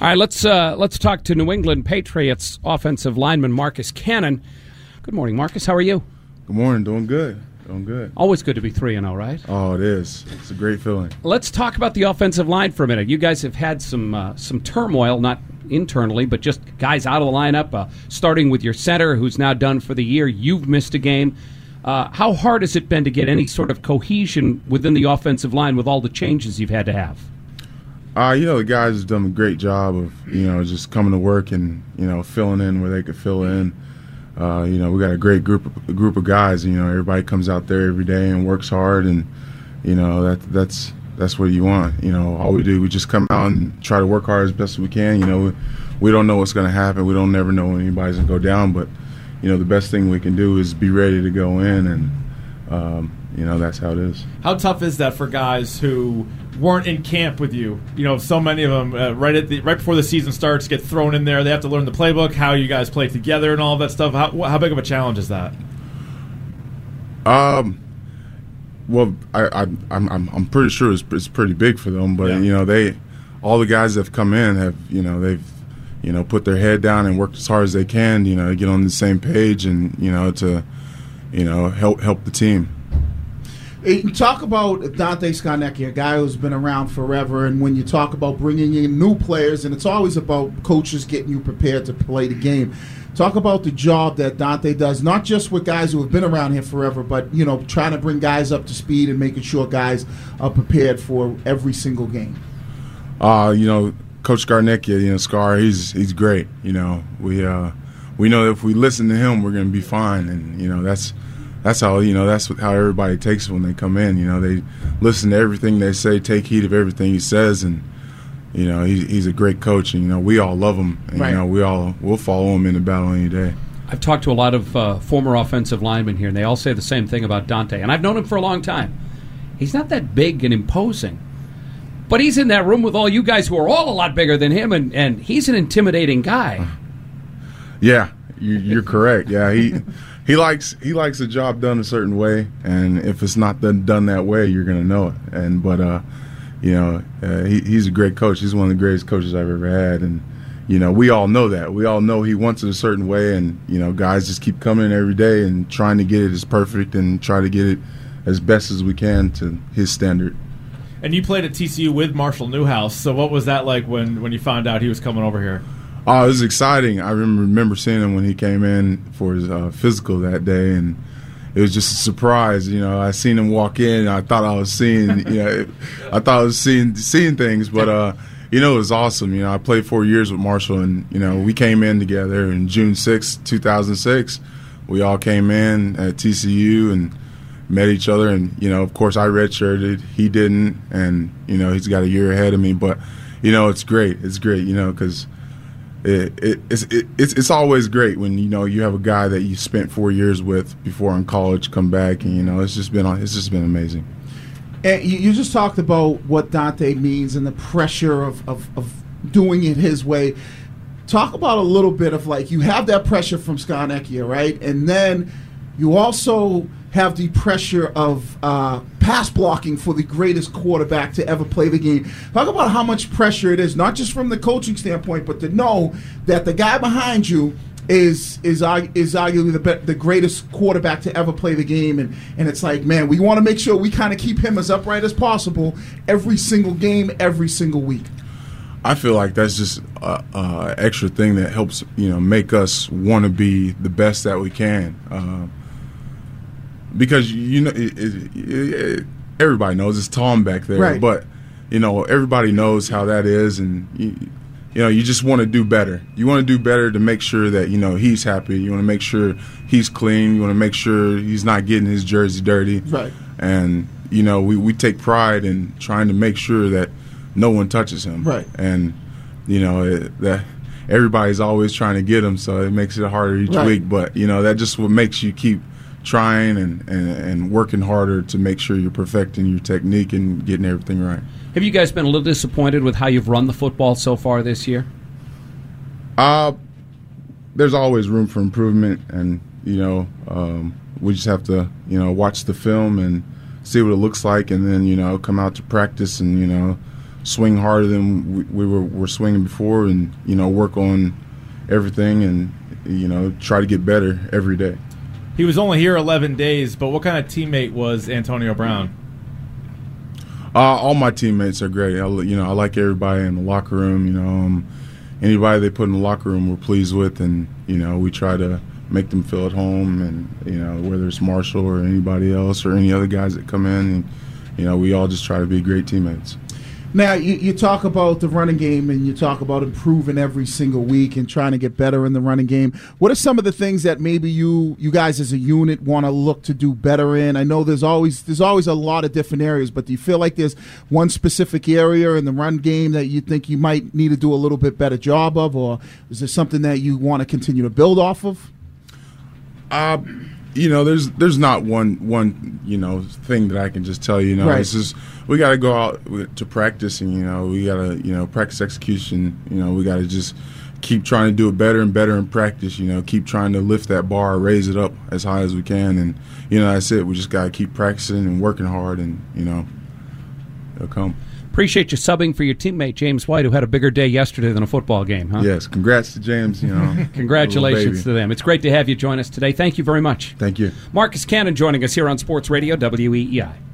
All right, let's uh, let's talk to New England Patriots offensive lineman Marcus Cannon. Good morning, Marcus. How are you? Good morning. Doing good. Doing good. Always good to be three and zero, right? Oh, it is. It's a great feeling. Let's talk about the offensive line for a minute. You guys have had some uh, some turmoil, not internally, but just guys out of the lineup. Uh, starting with your center, who's now done for the year. You've missed a game. Uh, how hard has it been to get any sort of cohesion within the offensive line with all the changes you've had to have? Uh, you know, the guys have done a great job of, you know, just coming to work and, you know, filling in where they could fill in. Uh, you know, we got a great group of, group of guys. You know, everybody comes out there every day and works hard, and you know that that's that's what you want. You know, all we do we just come out and try to work hard as best as we can. You know, we, we don't know what's going to happen. We don't never know when anybody's going to go down, but you know, the best thing we can do is be ready to go in, and um, you know that's how it is. How tough is that for guys who weren't in camp with you? You know, so many of them uh, right at the right before the season starts get thrown in there. They have to learn the playbook, how you guys play together, and all that stuff. How, how big of a challenge is that? Um. Well, I, I I'm I'm pretty sure it's, it's pretty big for them, but yeah. you know they, all the guys that have come in have you know they've, you know put their head down and worked as hard as they can, you know, get on the same page and you know to, you know help help the team. You talk about Dante Scarnecchia, a guy who's been around forever, and when you talk about bringing in new players, and it's always about coaches getting you prepared to play the game. Talk about the job that Dante does, not just with guys who have been around here forever, but you know, trying to bring guys up to speed and making sure guys are prepared for every single game. Uh, you know, Coach Scarnecchia, you know, Scar, he's he's great. You know, we uh, we know if we listen to him, we're going to be fine, and you know that's that's how you know that's how everybody takes it when they come in. You know, they listen to everything they say, take heed of everything he says, and you know he, he's a great coach. And you know we all love him, and right. you know we all we'll follow him in the battle any day. I've talked to a lot of uh, former offensive linemen here, and they all say the same thing about Dante. And I've known him for a long time. He's not that big and imposing, but he's in that room with all you guys who are all a lot bigger than him, and, and he's an intimidating guy. Yeah, you, are correct. Yeah, he he likes he likes a job done a certain way, and if it's not done done that way, you're gonna know it. And but uh, you know, uh, he, he's a great coach. He's one of the greatest coaches I've ever had, and you know, we all know that. We all know he wants it a certain way, and you know, guys just keep coming every day and trying to get it as perfect and try to get it as best as we can to his standard. And you played at TCU with Marshall Newhouse. So what was that like when when you found out he was coming over here? Oh, it was exciting. I remember seeing him when he came in for his uh, physical that day, and it was just a surprise. You know, I seen him walk in. And I thought I was seeing, you know, I thought I was seeing seeing things, but uh, you know, it was awesome. You know, I played four years with Marshall, and you know, we came in together in June 6, two thousand six. We all came in at TCU and met each other, and you know, of course, I redshirted. He didn't, and you know, he's got a year ahead of me, but you know, it's great. It's great, you know, because it, it, it's, it, it's it's always great when you know you have a guy that you spent four years with before in college come back and you know it's just been it's just been amazing. And you, just talked about what Dante means and the pressure of, of, of doing it his way. Talk about a little bit of like you have that pressure from Scarnecchia, right? And then you also have the pressure of uh, pass blocking for the greatest quarterback to ever play the game. Talk about how much pressure it is, not just from the coaching standpoint, but to know that the guy behind you is is is arguably the the greatest quarterback to ever play the game, and and it's like, man, we want to make sure we kind of keep him as upright as possible every single game, every single week. I feel like that's just a, a extra thing that helps you know make us want to be the best that we can. Uh, because you know it, it, it, everybody knows it's Tom back there, right. but you know everybody knows how that is, and you, you know you just want to do better. You want to do better to make sure that you know he's happy. You want to make sure he's clean. You want to make sure he's not getting his jersey dirty. Right. And you know we we take pride in trying to make sure that no one touches him. Right. And you know that everybody's always trying to get him, so it makes it harder each right. week. But you know that just what makes you keep trying and, and, and working harder to make sure you're perfecting your technique and getting everything right. Have you guys been a little disappointed with how you've run the football so far this year? Uh, there's always room for improvement, and you know, um, we just have to you know watch the film and see what it looks like, and then you know come out to practice and you know swing harder than we, we were, were swinging before, and you know work on everything, and you know try to get better every day. He was only here 11 days, but what kind of teammate was Antonio Brown? Uh, all my teammates are great. I, you know, I like everybody in the locker room. You know, um, anybody they put in the locker room, we're pleased with, and you know, we try to make them feel at home. And you know, whether it's Marshall or anybody else or any other guys that come in, and you know, we all just try to be great teammates. Now you, you talk about the running game and you talk about improving every single week and trying to get better in the running game. What are some of the things that maybe you you guys as a unit want to look to do better in? I know there's always there's always a lot of different areas, but do you feel like there's one specific area in the run game that you think you might need to do a little bit better job of, or is there something that you want to continue to build off of? Uh, you know, there's there's not one one you know thing that I can just tell you. You know, Right. it's just we got to go out to practice, and you know, we got to you know practice execution. You know, we got to just keep trying to do it better and better in practice. You know, keep trying to lift that bar, raise it up as high as we can, and you know, that's it. We just got to keep practicing and working hard, and you know, it'll come. Appreciate you subbing for your teammate James White, who had a bigger day yesterday than a football game. Huh? Yes, congrats to James. You know, Congratulations to them. It's great to have you join us today. Thank you very much. Thank you. Marcus Cannon joining us here on Sports Radio E WEEI.